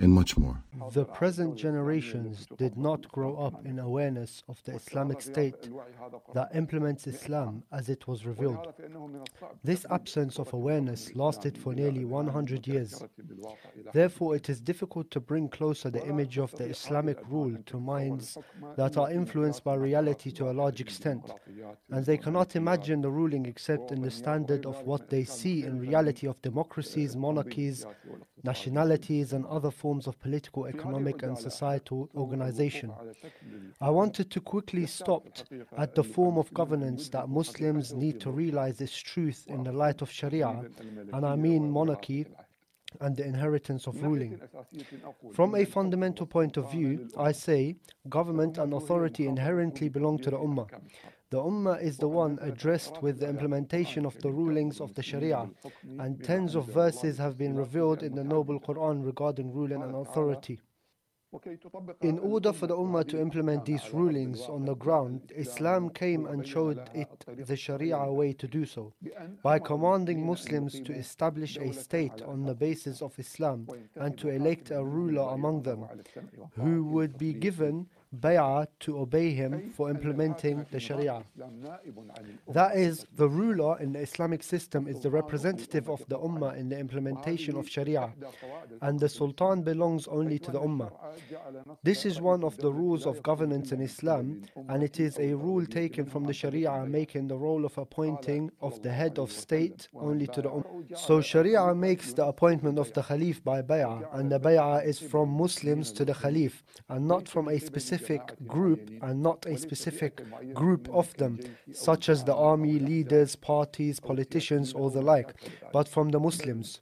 and much more. The present generations did not grow up in awareness of the Islamic State that implements Islam as it was revealed. This absence of awareness lasted for nearly 100 years. Therefore, it is difficult to bring closer the image of the Islamic rule to minds that are influenced by reality to a large extent, and they cannot imagine the ruling except in the standard of what they see in reality of democracies, monarchies, nationalities, and other forms of political, economic, and societal organization. I wanted to quickly stop at the form of governance that Muslims need to realize this truth in the light of Sharia, and I mean monarchy and the inheritance of ruling. From a fundamental point of view, I say government and authority inherently belong to the Ummah. The Ummah is the one addressed with the implementation of the rulings of the Sharia, and tens of verses have been revealed in the Noble Quran regarding ruling and authority. In order for the Ummah to implement these rulings on the ground, Islam came and showed it the Sharia way to do so, by commanding Muslims to establish a state on the basis of Islam and to elect a ruler among them, who would be given bay'ah to obey him for implementing the Sharia. That is, the ruler in the Islamic system is the representative of the Ummah in the implementation of Sharia, and the Sultan belongs only to the Ummah. This is one of the rules of governance in Islam, and it is a rule taken from the Sharia making the role of appointing of the head of state only to the Ummah. So Sharia makes the appointment of the Khalif by bay'ah, and the bay'ah is from Muslims to the Khalif, and not from a specific group and not a specific group of them, such as the army, leaders, parties, politicians, or the like, but from the Muslims.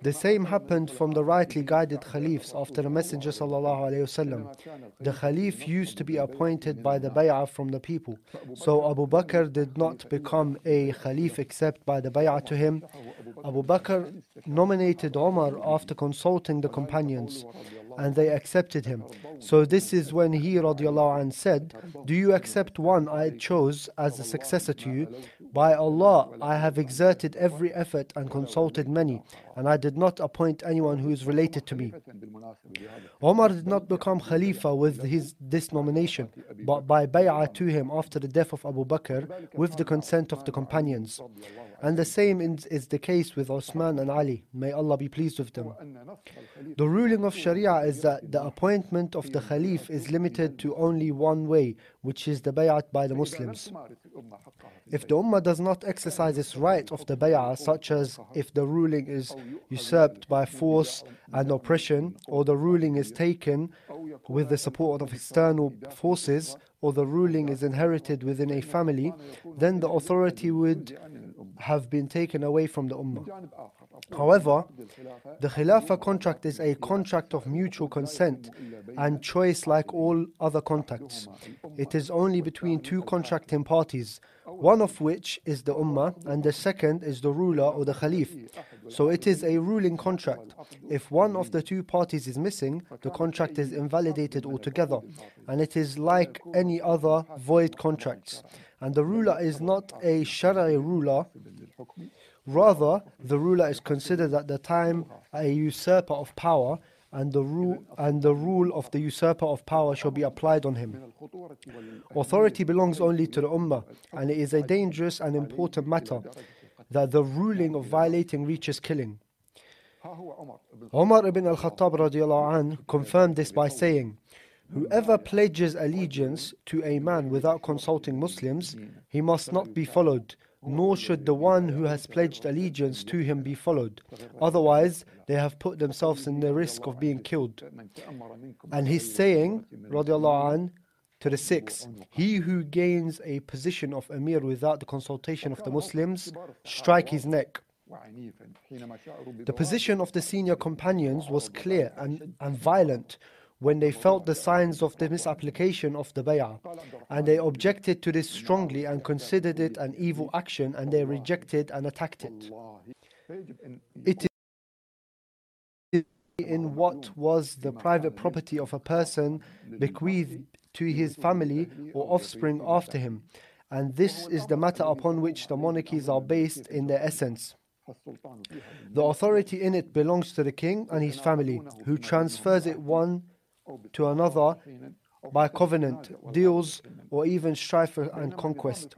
The same happened from the rightly guided caliphs after the Messenger وسلم. The caliph used to be appointed by the bay'ah from the people. So Abu Bakr did not become a caliph except by the bay'ah to him. Abu Bakr nominated Omar after consulting the companions and they accepted him. So this is when he radiallahu said, Do you accept one I chose as a successor to you? By Allah, I have exerted every effort and consulted many, and I did not appoint anyone who is related to me. Omar did not become Khalifa with his this nomination, but by bay'ah to him after the death of Abu Bakr with the consent of the companions. And the same is the case with Osman and Ali. May Allah be pleased with them. The ruling of Sharia is that the appointment of the Khalif is limited to only one way, which is the bay'at by the Muslims. If the Ummah does not exercise its right of the bay'ah, such as if the ruling is usurped by force and oppression, or the ruling is taken with the support of external forces, or the ruling is inherited within a family, then the authority would have been taken away from the Ummah. However, the Khilafah contract is a contract of mutual consent and choice like all other contracts. It is only between two contracting parties, one of which is the Ummah and the second is the ruler or the Khalif. So it is a ruling contract. If one of the two parties is missing, the contract is invalidated altogether, and it is like any other void contracts. And the ruler is not a Shari'i ruler. Rather, the ruler is considered at the time a usurper of power, and the rule and the rule of the usurper of power shall be applied on him. Authority belongs only to the ummah, and it is a dangerous and important matter that the ruling of violating reaches killing. Umar ibn al-Khattab confirmed this by saying, Whoever pledges allegiance to a man without consulting Muslims, he must not be followed, nor should the one who has pledged allegiance to him be followed. Otherwise, they have put themselves in the risk of being killed. And he's saying, radiallahu to the six, he who gains a position of emir without the consultation of the Muslims, strike his neck. The position of the senior companions was clear and, and violent when they felt the signs of the misapplication of the bay'ah. And they objected to this strongly and considered it an evil action and they rejected and attacked it. It is in what was the private property of a person bequeathed to his family or offspring after him. And this is the matter upon which the monarchies are based in their essence. The authority in it belongs to the king and his family, who transfers it one to another by covenant, deals, or even strife and conquest.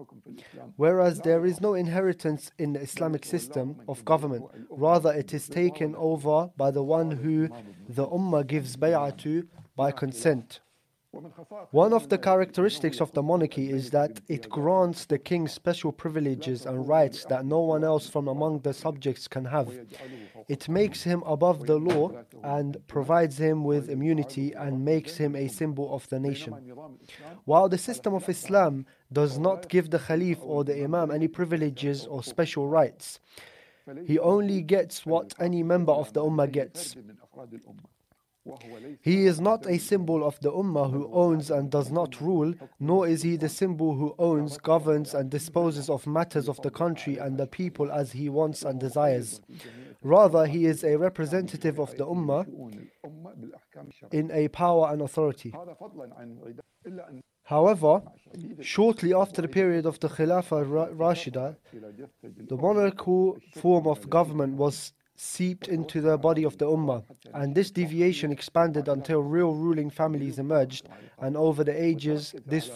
Whereas there is no inheritance in the Islamic system of government, rather, it is taken over by the one who the Ummah gives bay'ah to by consent. One of the characteristics of the monarchy is that it grants the king special privileges and rights that no one else from among the subjects can have. It makes him above the law and provides him with immunity and makes him a symbol of the nation. While the system of Islam does not give the Khalif or the Imam any privileges or special rights, he only gets what any member of the Ummah gets. He is not a symbol of the Ummah who owns and does not rule, nor is he the symbol who owns, governs, and disposes of matters of the country and the people as he wants and desires. Rather, he is a representative of the Ummah in a power and authority. However, shortly after the period of the Khilafah Rashida, the monarchical form of government was seeped into the body of the Ummah, and this deviation expanded until real ruling families emerged, and over the ages, this,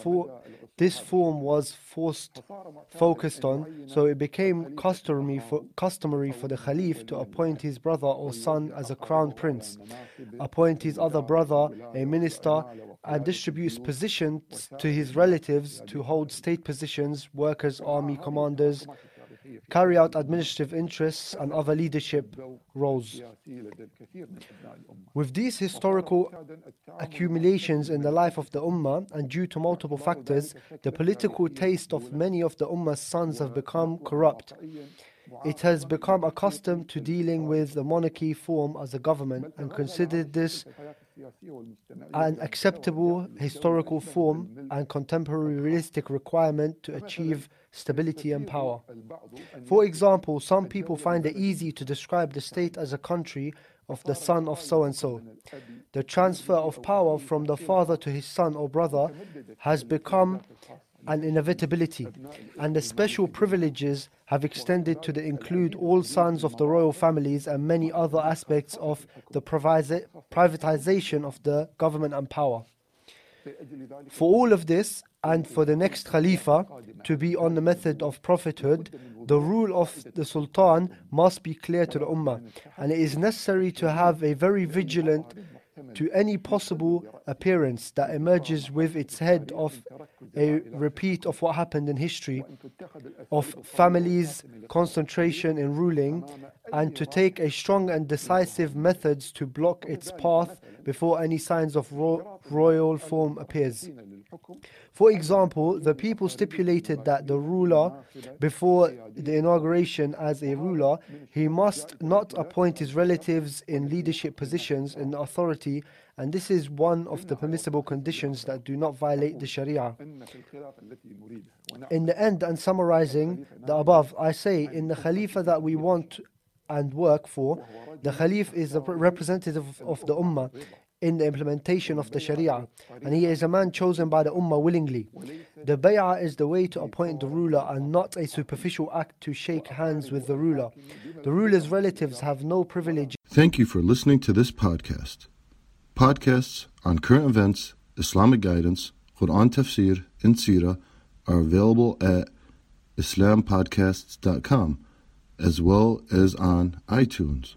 this form was forced focused on, so it became customary for, customary for the Khalif to appoint his brother or son as a crown prince, appoint his other brother a minister, and distributes positions to his relatives to hold state positions, workers, army commanders, carry out administrative interests and other leadership roles. With these historical accumulations in the life of the Ummah and due to multiple factors, the political taste of many of the Ummah's sons have become corrupt. It has become accustomed to dealing with the monarchy form as a government and considered this an acceptable historical form and contemporary realistic requirement to achieve stability and power. For example, some people find it easy to describe the state as a country of the son of so and so. The transfer of power from the father to his son or brother has become an inevitability, and the special privileges have extended to include all sons of the royal families and many other aspects of the privatization of the government and power. For all of this, and for the next Khalifa to be on the method of prophethood, the rule of the Sultan must be clear to the Ummah, and it is necessary to have a very vigilant to any possible appearance that emerges with its head of a repeat of what happened in history, of families' concentration in ruling, and to take a strong and decisive methods to block its path before any signs of ro- royal form appears. For example, the people stipulated that the ruler, before the inauguration as a ruler, he must not appoint his relatives in leadership positions in authority, and this is one of the permissible conditions that do not violate the Sharia. In the end, and summarizing the above, I say, in the Khalifa that we want and work for, the Khalif is a representative of the Ummah in the implementation of the Sharia, and he is a man chosen by the Ummah willingly. The bay'ah is the way to appoint the ruler and not a superficial act to shake hands with the ruler. The ruler's relatives have no privilege. Thank you for listening to this podcast. Podcasts on current events, Islamic guidance, Quran tafsir, and Sirah are available at islampodcasts.com as well as on iTunes.